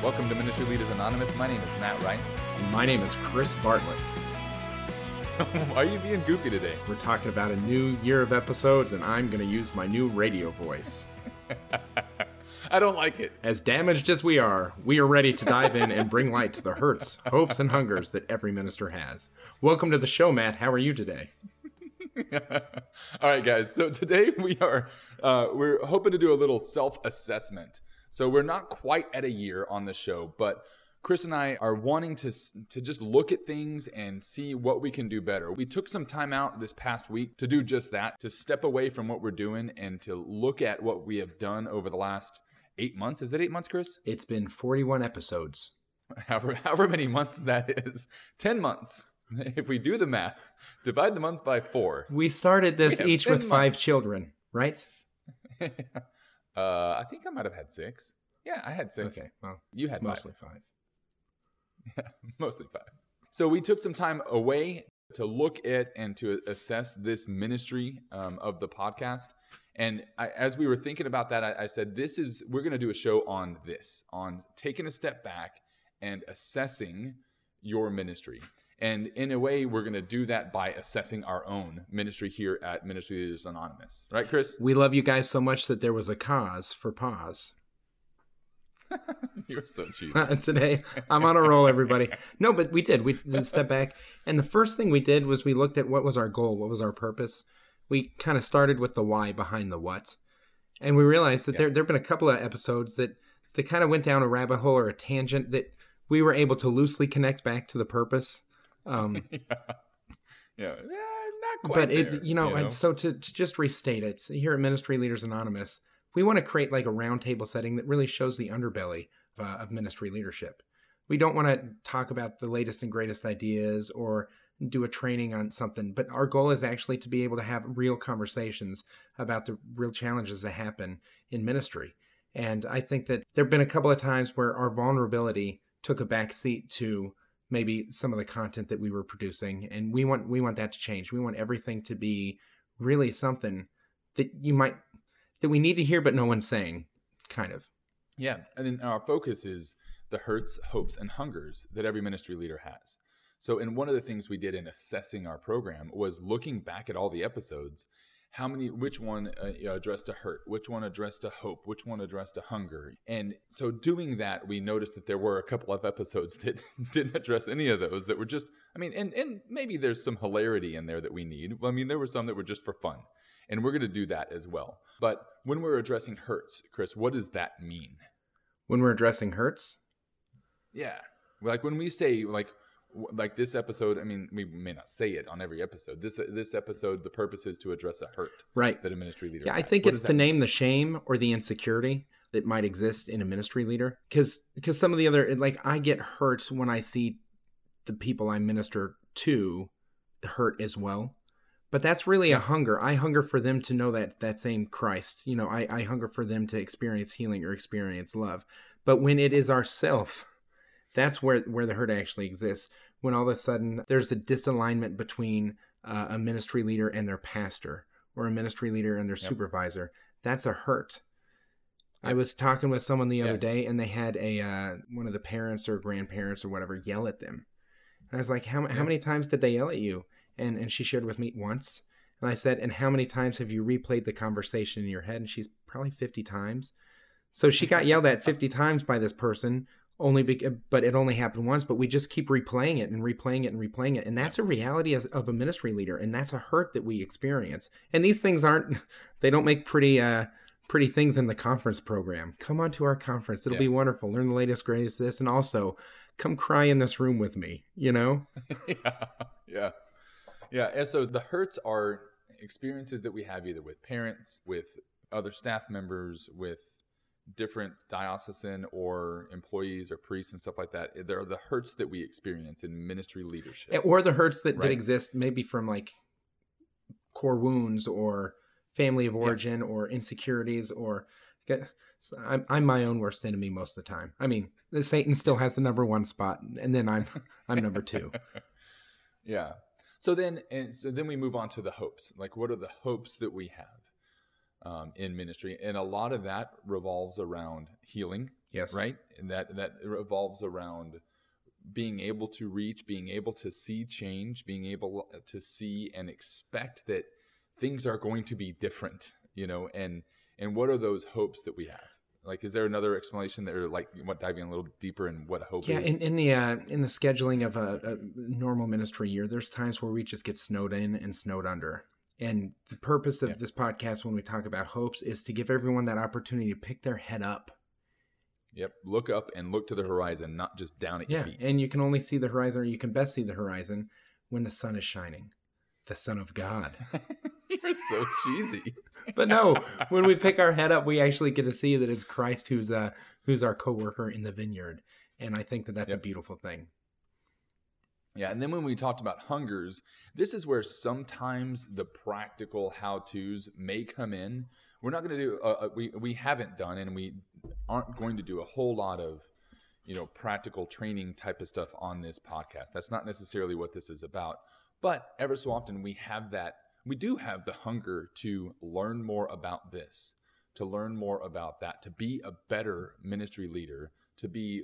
Welcome to Ministry Leaders Anonymous. My name is Matt Rice. And my name is Chris Bartlett. Why are you being goofy today? We're talking about a new year of episodes, and I'm going to use my new radio voice. I don't like it. As damaged as we are, we are ready to dive in and bring light to the hurts, hopes, and hungers that every minister has. Welcome to the show, Matt. How are you today? All right, guys. So today we are uh, we're hoping to do a little self-assessment. So we're not quite at a year on the show, but Chris and I are wanting to to just look at things and see what we can do better. We took some time out this past week to do just that, to step away from what we're doing and to look at what we have done over the last eight months. Is that eight months, Chris? It's been 41 episodes. However, however many months that is, 10 months. If we do the math, divide the months by four. We started this We each with 10 five children, right? uh, I think I might have had six. Yeah, I had six. Okay, well, You had mostly five. five. mostly five. So we took some time away to look at and to assess this ministry um, of the podcast. And I, as we were thinking about that, I, I said, "This is we're going to do a show on this, on taking a step back and assessing your ministry." And in a way, we're going to do that by assessing our own ministry here at Ministry Leaders Anonymous, right, Chris? We love you guys so much that there was a cause for pause. You're so cheap. today. I'm on a roll, everybody. No, but we did. We did step back. And the first thing we did was we looked at what was our goal, what was our purpose. We kind of started with the why behind the what. And we realized that there there have been a couple of episodes that, that kind of went down a rabbit hole or a tangent that we were able to loosely connect back to the purpose. Um, yeah, yeah, not quite. but it there, you know, and so to, to just restate it here at ministry leaders anonymous we want to create like a roundtable setting that really shows the underbelly of, uh, of ministry leadership. We don't want to talk about the latest and greatest ideas or do a training on something but our goal is actually to be able to have real conversations about the real challenges that happen in ministry. And i think that there have been a couple of times where our vulnerability took a back seat to maybe some of the content that we were producing and we want we want that to change we want everything to be really something that you might that we need to hear but no one's saying kind of Yeah, and then our focus is the hurts, hopes, and hungers that every ministry leader has. So, and one of the things we did in assessing our program was looking back at all the episodes. How many, which one uh, addressed a hurt, which one addressed a hope, which one addressed a hunger. And so, doing that, we noticed that there were a couple of episodes that didn't address any of those that were just, I mean, and, and maybe there's some hilarity in there that we need. I mean, there were some that were just for fun. And we're going to do that as well. But when we're addressing hurts, Chris, what does that mean? when we're addressing hurts Yeah. Like when we say like like this episode, I mean, we may not say it on every episode. This this episode, the purpose is to address a hurt right. that a ministry leader. yeah i think What it's to that name the shame or the insecurity that might exist in a ministry leader because because some of the other like i get hurt when i see the people i minister to hurt as well. But that's really a hunger. I hunger for them to know that that same christ. You know i, I hunger for them to experience healing or experience love. But when it is ourself that's where where the hurt actually exists when all of a sudden there's a disalignment between uh, a ministry leader and their pastor or a ministry leader and their Yep. supervisor. That's a hurt. I was talking with someone the other Yeah. day and they had a uh, one of the parents or grandparents or whatever yell at them. And i was like how, Yeah. how many times did they yell at you? And and she shared with me once. And i said and how many times have you replayed the conversation in your head? And she's probably 50 times. So she got yelled at 50 times by this person only be, but it only happened once but we just keep replaying it and replaying it and replaying it. And that's a reality as, of a ministry leader and that's a hurt that we experience. And these things aren't they don't make pretty uh pretty things in the conference program. Come on to our conference. It'll Yeah. be wonderful. Learn the latest greatest this and also come cry in this room with me you know? Yeah, yeah, yeah. And so the hurts are experiences that we have either with parents, with other staff members, with different diocesan or employees or priests and stuff like that. Eh, there are the hurts that we experience in ministry leadership. Eh, or the hurts that, Right. that exist maybe from like core wounds or family of origin or insecurities or I'm, I'm my own worst enemy most of the time i mean the satan still has the number one spot and then i'm i'm number two Yeah. So then, and so then we move on to the hopes. Like, what are the hopes that we have um, in ministry? And a lot of that revolves around healing. Yes. Right? And that that revolves around being able to reach, being able to see change, being able to see and expect that things are going to be different, you know, and and what are those hopes that we have? Like, is there another explanation that, or like, what diving a little deeper in what hope yeah, is? in, in the uh, in the scheduling of a, a normal ministry year, there's times where we just get snowed in and snowed under. And the purpose of Yeah. this podcast, when we talk about hopes, is to give everyone that opportunity to pick their head up. Yep. Look up and look to the horizon, not just down at Yeah, your feet. and you can only see the horizon, or you can best see the horizon when the sun is shining, the Son of God. You're so cheesy. but no, when we pick our head up, we actually get to see that it's Christ who's uh who's our coworker in the vineyard, and I think that that's a beautiful thing. Yeah, and then when we talked about hungers, this is where sometimes the practical how-tos may come in. We're not going to do uh, uh, we we haven't done and we aren't going to do a whole lot of you know practical training type of stuff on this podcast. That's not necessarily what this is about. But ever so often we have that we do have the hunger to learn more about this, to learn more about that, to be a better ministry leader, to be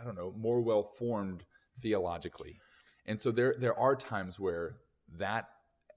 I don't know, more well formed theologically. And so there there are times where that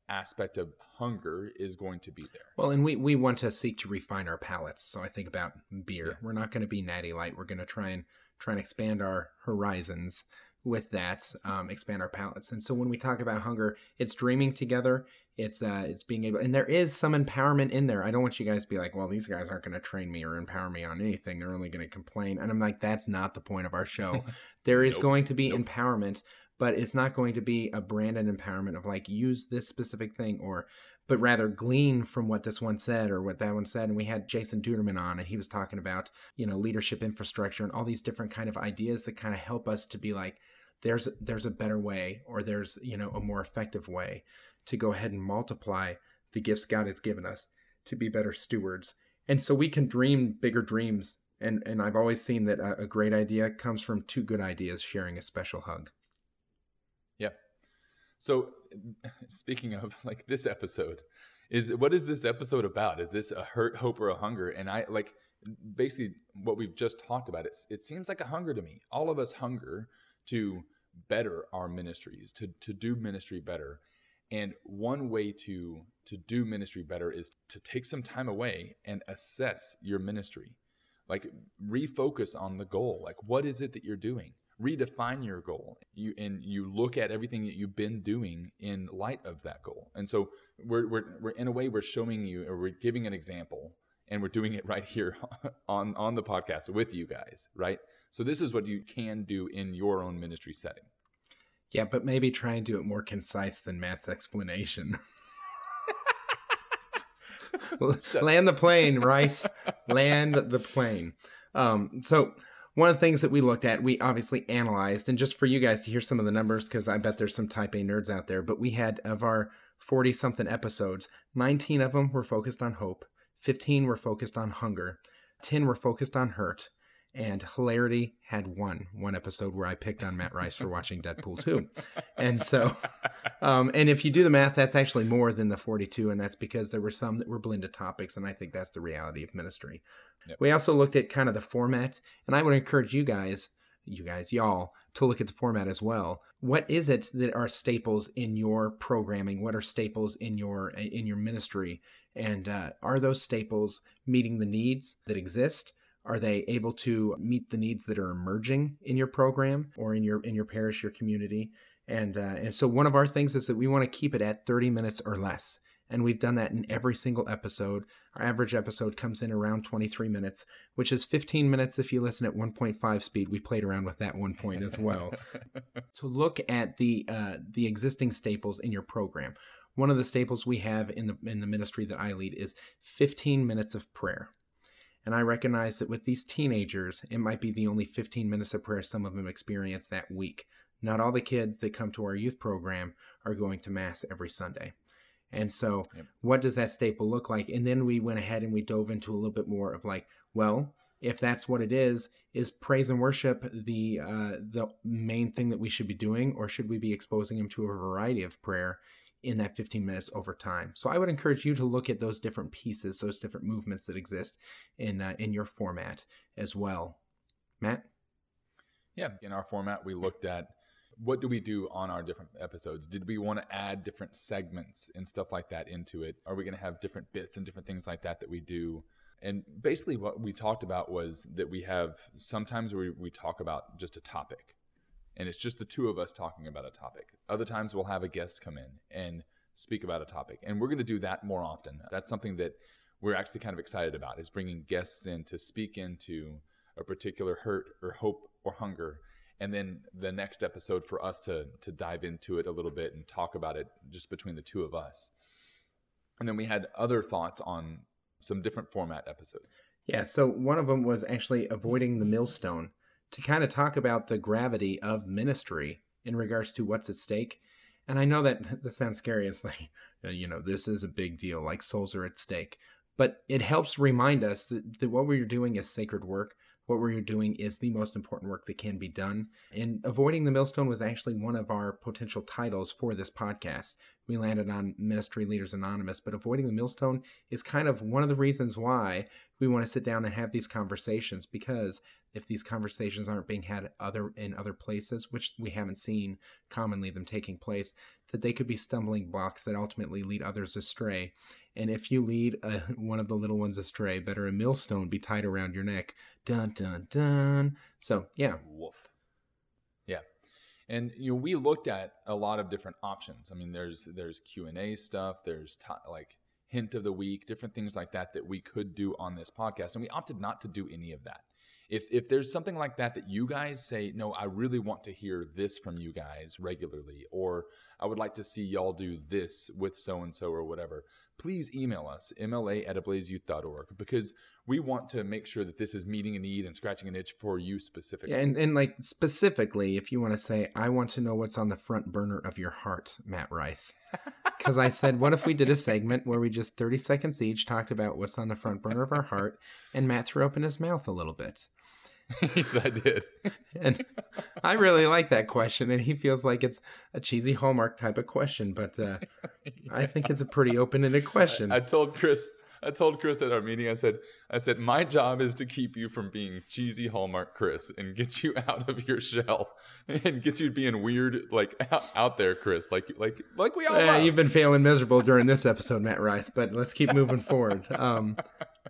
aspect of hunger is going to be there. Well, and we we want to seek to refine our palates. So I think about beer. Yeah. We're not going to be natty light. We're going to try and try and expand our horizons with that, um, expand our palates. And so when we talk about hunger, it's dreaming together. It's uh, it's being able, and there is some empowerment in there. I don't want you guys to be like, well, these guys aren't going to train me or empower me on anything. They're only going to complain. And I'm like, that's not the point of our show. There is Nope. going to be Nope. empowerment, but it's not going to be a branded empowerment of like use this specific thing or but rather glean from what this one said or what that one said. And we had Jason Duderman on, and he was talking about you know leadership infrastructure and all these different kind of ideas that kind of help us to be like, there's there's a better way or there's you know a more effective way to go ahead and multiply the gifts God has given us to be better stewards. And so we can dream bigger dreams. And and I've always seen that a, a great idea comes from two good ideas sharing a special hug. So speaking of like this episode, is what is this episode about? Is this a hurt, hope, or a hunger? And I like basically what we've just talked about. It it seems like a hunger to me. All of us hunger to better our ministries, to to do ministry better. And one way to to do ministry better is to take some time away and assess your ministry. Like refocus on the goal. Like what is it that you're doing? Redefine your goal. You and you look at everything that you've been doing in light of that goal. And so we're we're, we're in a way we're showing you or we're giving an example and we're doing it right here on on the podcast with you guys, right? So this is what you can do in your own ministry setting. Yeah, but maybe try and do it more concise than Matt's explanation. Land the plane, Rice. Land the plane. Um, so one of the things that we looked at, we obviously analyzed, and just for you guys to hear some of the numbers, because I bet there's some type A nerds out there, but we had of our 40 something episodes, 19 of them were focused on hope, 15 were focused on hunger, 10 were focused on hurt, and hilarity had one one episode where I picked on Matt Rice for watching Deadpool 2. And so um, and if you do the math, that's actually more than the 42, and that's because there were some that were blended topics, and I think that's the reality of ministry. Yep. We also looked at kind of the format, and I would encourage you guys, you guys, y'all, to look at the format as well. What is it that are staples in your programming? What are staples in your in your ministry? And uh, are those staples meeting the needs that exist? Are they able to meet the needs that are emerging in your program or in your in your parish, your community? And uh, and so one of our things is that we want to keep it at 30 minutes or less. And we've done that in every single episode. Our average episode comes in around 23 minutes, which is 15 minutes if you listen at 1.5 speed. We played around with that one point as well. so look at the uh, the existing staples in your program. One of the staples we have in the in the ministry that I lead is 15 minutes of prayer. And I recognize that with these teenagers, it might be the only 15 minutes of prayer some of them experience that week. Not all the kids that come to our youth program are going to Mass every Sunday. And so, Yep. what does that staple look like? And then we went ahead and we dove into a little bit more of like, well, if that's what it is, is praise and worship the uh, the main thing that we should be doing, or should we be exposing them to a variety of prayer in that 15 minutes over time. So I would encourage you to look at those different pieces, those different movements that exist in uh, in your format as well. Matt? Yeah, in our format we looked at what do we do on our different episodes? Did we want to add different segments and stuff like that into it? Are we going to have different bits and different things like that that we do? And basically, what we talked about was that we have sometimes we, we talk about just a topic, and it's just the two of us talking about a topic. Other times, we'll have a guest come in and speak about a topic, and we're going to do that more often. That's something that we're actually kind of excited about is bringing guests in to speak into a particular hurt or hope or hunger. And then the next episode for us to to dive into it a little bit and talk about it just between the two of us. And then we had other thoughts on some different format episodes. Yeah so one of them was actually avoiding the millstone to kind of talk about the gravity of ministry in regards to what's at stake. And i know that this sounds scary it's like uh, you know this is a big deal like souls are at stake. But it helps remind us that, that what we're doing is sacred work what we're doing is the most important work that can be done. And Avoiding the Millstone was actually one of our potential titles for this podcast. We landed on Ministry Leaders Anonymous, but Avoiding the Millstone is kind of one of the reasons why we want to sit down and have these conversations because if these conversations aren't being had other in other places, which we haven't seen commonly them taking place, that they could be stumbling blocks that ultimately lead others astray. And if you lead a, one of the little ones astray, better a millstone be tied around your neck. Dun dun dun. So yeah. Woof. Yeah. And you know, we looked at a lot of different options. I mean, there's there's Q and A stuff. There's t- like hint of the week, different things like that that we could do on this podcast, and we opted not to do any of that if if there's something like that that you guys say no i really want to hear this from you guys regularly or i would like to see y'all do this with so and so or whatever please email us mla at ablazeyouth.org because we want to make sure that this is meeting a need and scratching an itch for you specifically. Yeah, and, and like specifically if you want to say i want to know what's on the front burner of your heart matt rice. Because i said what if we did a segment where we just 30 seconds each talked about what's on the front burner of our heart? And matt threw open his mouth a little bit yes, I did. and I really like that question, and he feels like it's a cheesy Hallmark type of question, but uh, yeah. I think it's a pretty open-ended question. I, I, told Chris, I told Chris at our meeting, I said, I said, my job is to keep you from being cheesy Hallmark Chris and get you out of your shell and get you being weird, like out, out there, Chris, like like like we all. Yeah, you've been failing miserable during this episode, Matt Rice, but let's keep moving forward. Um,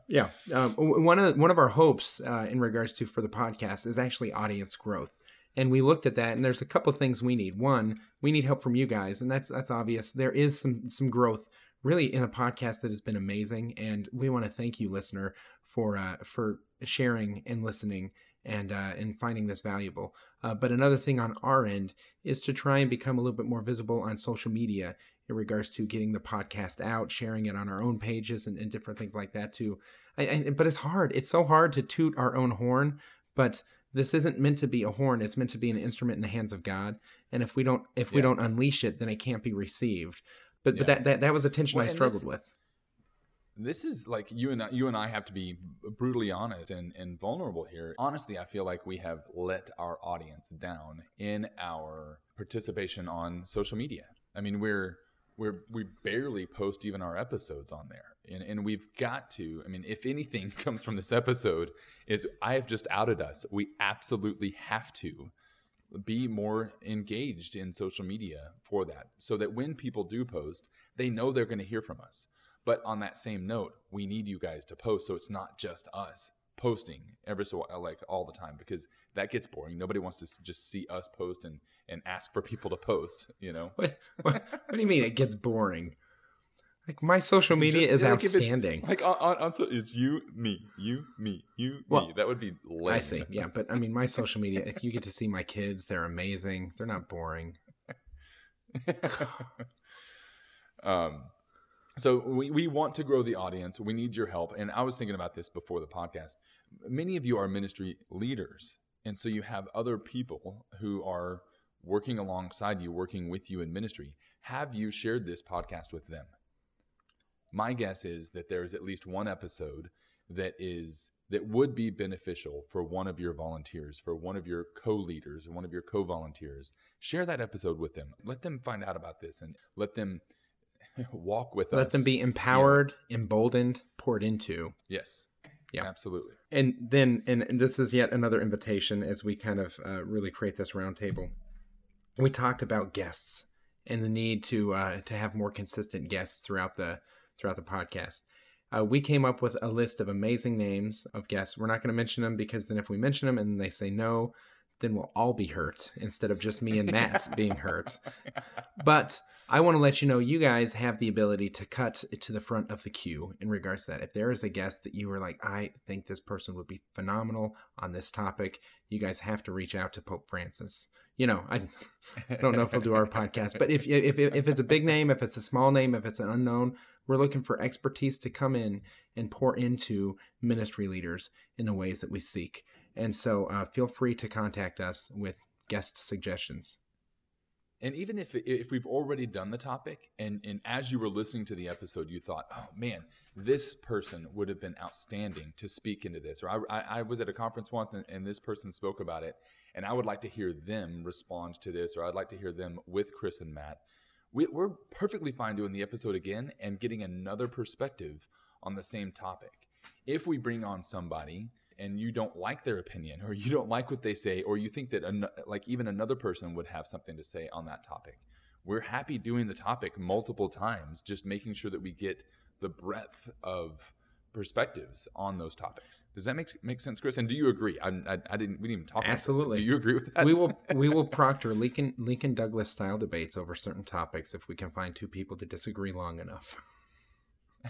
yeah, um, one of one of our hopes uh, in regards to for the podcast is actually audience growth, and we looked at that, and there's a couple things we need. One, we need help from you guys, and that's that's obvious. There is some some growth really in a podcast that has been amazing, and we want to thank you, listener, for uh, for sharing and listening and uh, and finding this valuable. Uh, but another thing on our end is to try and become a little bit more visible on social media in regards to getting the podcast out, sharing it on our own pages, and, and different things like that too. I, I, but it's hard. It's so hard to toot our own horn, but this isn't meant to be a horn. It's meant to be an instrument in the hands of God. And if we don't if we don't unleash it, then it can't be received. But yeah. but that, that that was a tension well, I struggled this, with. This is like you and I, you and I have to be brutally honest and, and vulnerable here. Honestly, I feel like we have let our audience down in our participation on social media. I mean, we're we're we barely post even our episodes on there. And, and we've got to i mean if anything comes from this episode is i have just outed us. We absolutely have to be more engaged in social media for that so that when people do post they know they're going to hear from us. But on that same note we need you guys to post so it's not just us posting every so like all the time because that gets boring. Nobody wants to just see us post and and ask for people to post. You know. What, what, what do you mean it gets boring? Like my social media just, is like outstanding. Like on, on, on so it's you, me, you, me, you, well, me. That would be lame. I see. Yeah, but I mean, my social media. If you get to see my kids, they're amazing. They're not boring. um, so we, we want to grow the audience. We need your help. And i was thinking about this before the podcast. Many of you are ministry leaders. And so you have other people who are working alongside you working with you in ministry. Have you shared this podcast with them? My guess is that there is at least one episode that is that would be beneficial for one of your volunteers for one of your co-leaders or one of your co-volunteers. Share that episode with them. Let them find out about this and let them walk with Let us. Let them be empowered, emboldened, poured into. Yes. Yeah. Absolutely. And then, and, and this is yet another invitation as we kind of uh, really create this roundtable. We talked about guests and the need to uh, to have more consistent guests throughout the throughout the podcast. Uh, we came up with a list of amazing names of guests. We're not going to mention them because then if we mention them and they say no, then we'll all be hurt instead of just me and Matt being hurt. But I want to let you know you guys have the ability to cut it to the front of the queue in regards to that. If there is a guest that you were like, I think this person would be phenomenal on this topic, you guys have to reach out to Pope Francis. You know, I, I don't know if he'll do our podcast, but if, if if it's a big name, if it's a small name, if it's an unknown, we're looking for expertise to come in and pour into ministry leaders in the ways that we seek. And so, uh, feel free to contact us with guest suggestions. And even if if we've already done the topic, and and as you were listening to the episode, you thought, "Oh man, this person would have been outstanding to speak into this," or I, I, was at a conference once, and, and, this person spoke about it, and I would like to hear them respond to this, or I'd like to hear them with Chris and Matt. We, we're perfectly fine doing the episode again and getting another perspective on the same topic. If we bring on somebody and you don't like their opinion or you don't like what they say or you think that an, like even another person would have something to say on that topic. We're happy doing the topic multiple times just making sure that we get the breadth of perspectives on those topics. Does that make make sense chris? And do you agree? I, I, I didn't we didn't even talk absolutely. Do you agree with that? We will we will proctor lincoln lincoln douglas style debates over certain topics if we can find two people to disagree long enough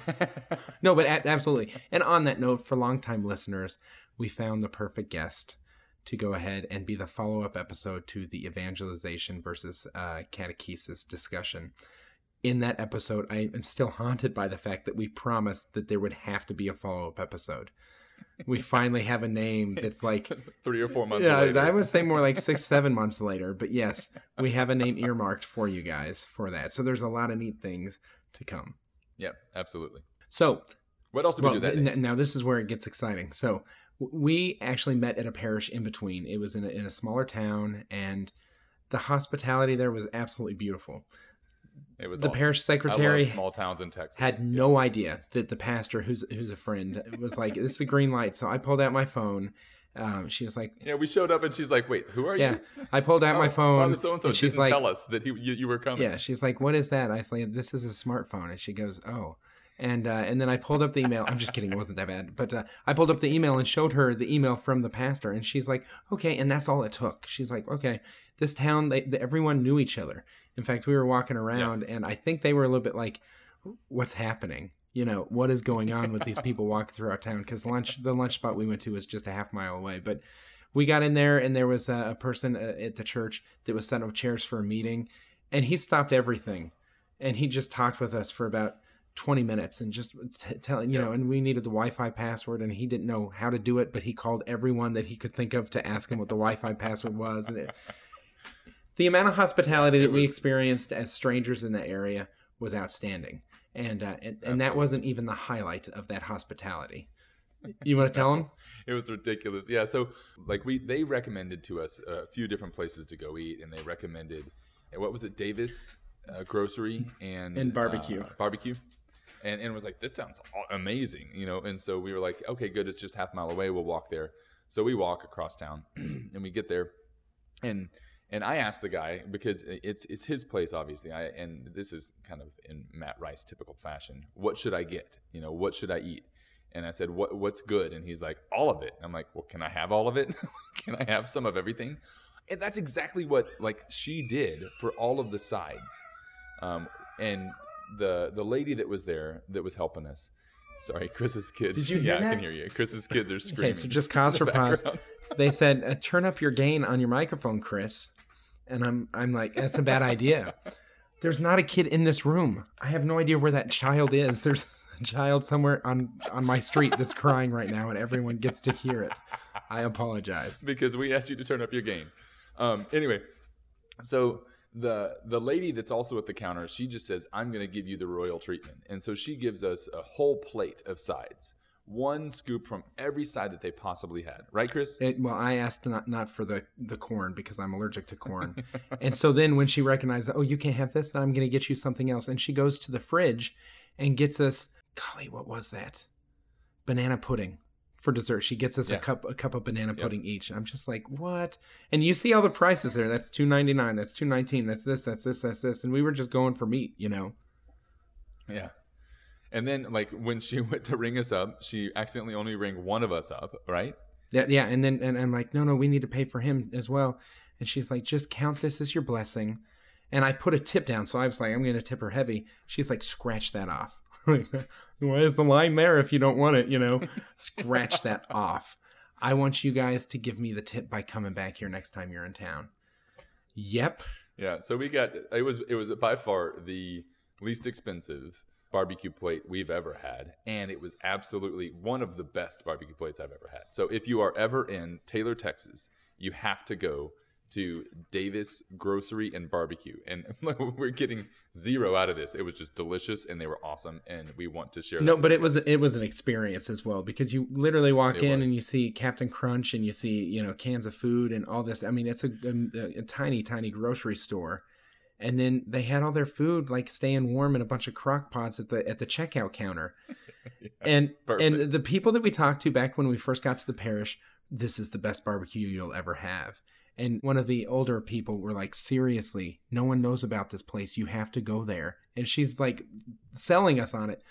no, but a- absolutely. And on that note, for longtime listeners, we found the perfect guest to go ahead and be the follow up episode to the evangelization versus uh, catechesis discussion. In that episode, I am still haunted by the fact that we promised that there would have to be a follow up episode. We finally have a name that's like three or four months yeah, later. I would say more like six, seven months later. But yes, we have a name earmarked for you guys for that. So there's a lot of neat things to come. Yeah, absolutely. So, what else did well, we do that th- Now, this is where it gets exciting. So, we actually met at a parish in between. It was in a, in a smaller town, and the hospitality there was absolutely beautiful. It was the awesome. parish secretary. small towns in Texas had yeah. no idea that the pastor, who's who's a friend, was like, "This is a green light." So I pulled out my phone. Um, she was like, "Yeah." We showed up, and she's like, "Wait, who are yeah. you?" Yeah, I pulled out oh, my phone. So and so she's didn't like, tell us that he, you, you were coming. Yeah, she's like, "What is that?" I said, "This is a smartphone," and she goes, "Oh." and uh, and then I pulled up the email. I'm just kidding, it wasn't that bad. But uh, I pulled up the email and showed her the email from the pastor, and she's like, "Okay," and that's all it took. She's like, "Okay, this town, they, they, everyone knew each other. In fact, we were walking around, yeah. and I think they were a little bit like, "What's happening?" You know, what is going on with these people walking through our town? Because lunch, the lunch spot we went to was just a half mile away, but. We got in there, and there was a, a person uh, at the church that was setting up chairs for a meeting, and he stopped everything, and he just talked with us for about 20 minutes and just t- telling you yeah. know and we needed the wi-fi password and he didn't know how to do it but he called everyone that he could think of to ask him what the wi-fi password was and it, the amount of hospitality that was, we experienced as strangers in that area was outstanding and uh, and, and that wasn't even the highlight of that hospitality you want to tell them it was ridiculous yeah so like we they recommended to us a few different places to go eat and they recommended what was it davis uh, grocery and and barbecue uh, barbecue and, and was like, this sounds amazing, you know. And so we were like, okay, good. It's just half a mile away. We'll walk there. So we walk across town, and we get there, and and I asked the guy because it's it's his place, obviously. I and this is kind of in Matt Rice typical fashion. What should I get? You know, what should I eat? And I said, what what's good? And he's like, all of it. And I'm like, well, can I have all of it? can I have some of everything? And that's exactly what like she did for all of the sides. Um, and the the lady that was there that was helping us. Sorry, Chris's kids. Did you yeah, that? I can hear you. Chris's kids are screaming. Okay, so just cause for pause. They said, uh, "Turn up your gain on your microphone, Chris," and I'm I'm like, "That's a bad idea." There's not a kid in this room. I have no idea where that child is. There's a child somewhere on on my street that's crying right now, and everyone gets to hear it. I apologize because we asked you to turn up your gain. Um, anyway, so the the lady that's also at the counter she just says i'm going to give you the royal treatment and so she gives us a whole plate of sides one scoop from every side that they possibly had. Right, Chris? It, well, I asked not not for the the corn because I'm allergic to corn, and so then when she recognized, oh, you can't have this, then I'm going to get you something else, and she goes to the fridge and gets us, golly, what was that? Banana pudding for dessert. She gets us Yeah. a cup a cup of banana pudding each. I'm just like, what? And you see all the prices there. That's two ninety nine. That's two nineteen. That's this. That's this. That's this. And we were just going for meat, you know. Yeah. And then, like, when she went to ring us up, she accidentally only rang one of us up, right? Yeah, yeah. And then and I'm like, no, no, we need to pay for him as well. And she's like, just count this as your blessing. And I put a tip down, so I was like, I'm going to tip her heavy. She's like, scratch that off. Why is the line there if you don't want it? You know, scratch that off. I want you guys to give me the tip by coming back here next time you're in town. Yep. Yeah. So we got it was it was by far the least expensive barbecue plate we've ever had, and it was absolutely one of the best barbecue plates I've ever had. So if you are ever in Taylor, Texas, you have to go to Davis Grocery and Barbecue, and we're getting zero out of this. It was just delicious, and they were awesome, and we want to share. No, but it was it was an experience as well because you literally walk It in was. and you see Captain Crunch and you see you know cans of food and all this. I mean, it's a, a, a tiny tiny grocery store, and then they had all their food like staying warm in a bunch of crock pots at the at the checkout counter. and perfect. and the people that we talked to back when we first got to the parish, this is the best barbecue you'll ever have. And one of the older people were like, seriously, no one knows about this place. You have to go there. And she's like selling us on it.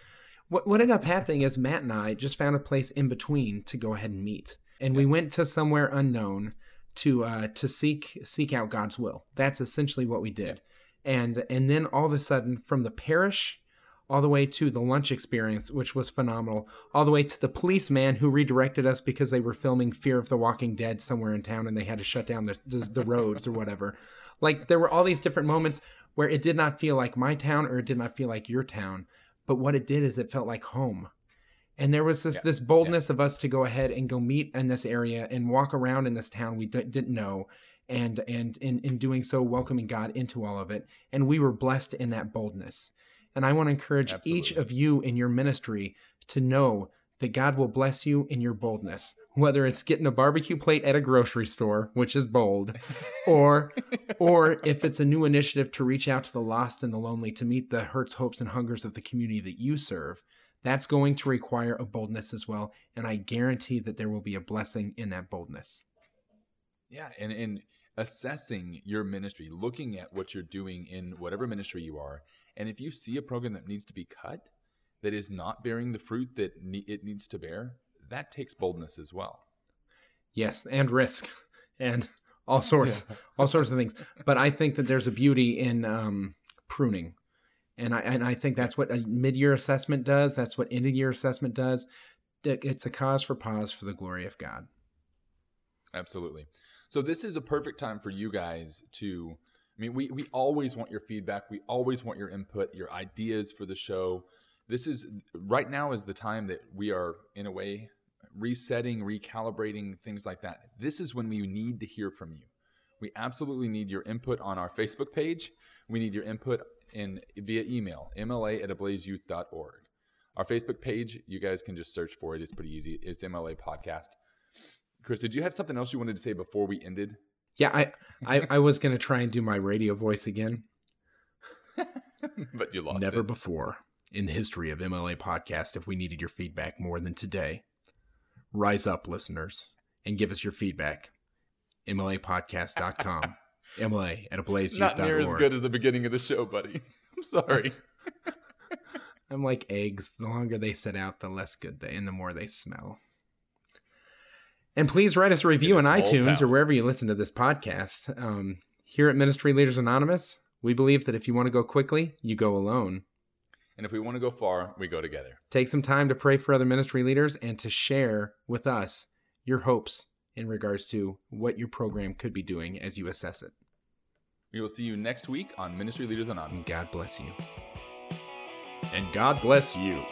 What, what ended up happening is Matt and I just found a place in between to go ahead and meet. And we went to somewhere unknown to uh, to seek seek out God's will. That's essentially what we did. And and then all of a sudden from the parish all the way to the lunch experience, which was phenomenal, all the way to the policeman who redirected us because they were filming Fear of the Walking Dead somewhere in town and they had to shut down the, the, the roads or whatever. Like there were all these different moments where it did not feel like my town or it did not feel like your town, but what it did is it felt like home. And there was this Yeah. this boldness of us to go ahead and go meet in this area and walk around in this town we d- didn't know, and and in in doing so, welcoming God into all of it, and we were blessed in that boldness. And I want to encourage each of you in your ministry to know that God will bless you in your boldness, whether it's getting a barbecue plate at a grocery store, which is bold, or or if it's a new initiative to reach out to the lost and the lonely to meet the hurts, hopes, and hungers of the community that you serve. That's going to require a boldness as well, and I guarantee that there will be a blessing in that boldness. Yeah, and in assessing your ministry, looking at what you're doing in whatever ministry you are, and if you see a program that needs to be cut, that is not bearing the fruit that ne- it needs to bear, that takes boldness as well. Yes, and risk, and all sorts, all sorts of things. But I think that there's a beauty in um, pruning, and I and I think that's what a mid-year assessment does. That's what end-of-year assessment does. It's a cause for pause for the glory of God. Absolutely. So this is a perfect time for you guys to I mean we we always want your feedback. We always want your input, your ideas for the show. This is right now is the time that we are in a way resetting, recalibrating things like that. This is when we need to hear from you. We absolutely need your input on our Facebook page. We need your input in via email, mla at ablazeyouth.org. Our Facebook page, you guys can just search for it. It's pretty easy. It's MLA Podcast. Chris, did you have something else you wanted to say before we ended? Yeah, I I, I was going to try and do my radio voice again. but you lost Never it. before in the history of MLA podcast have we needed your feedback more than today. Rise up, listeners, and give us your feedback. MLApodcast.com. MLA at ablaze Not near as good as the beginning of the show, buddy. I'm sorry. I'm like eggs. The longer they sit out, the less good they and the more they smell. And please write us a review on iTunes or wherever you listen to this podcast. Um, here at Ministry Leaders Anonymous, we believe that if you want to go quickly, you go alone. and if we want to go far, we go together. Take some time to pray for other ministry leaders and to share with us your hopes in regards to what your program could be doing as you assess it. We will see you next week on Ministry Leaders Anonymous. And God bless you. And God bless you.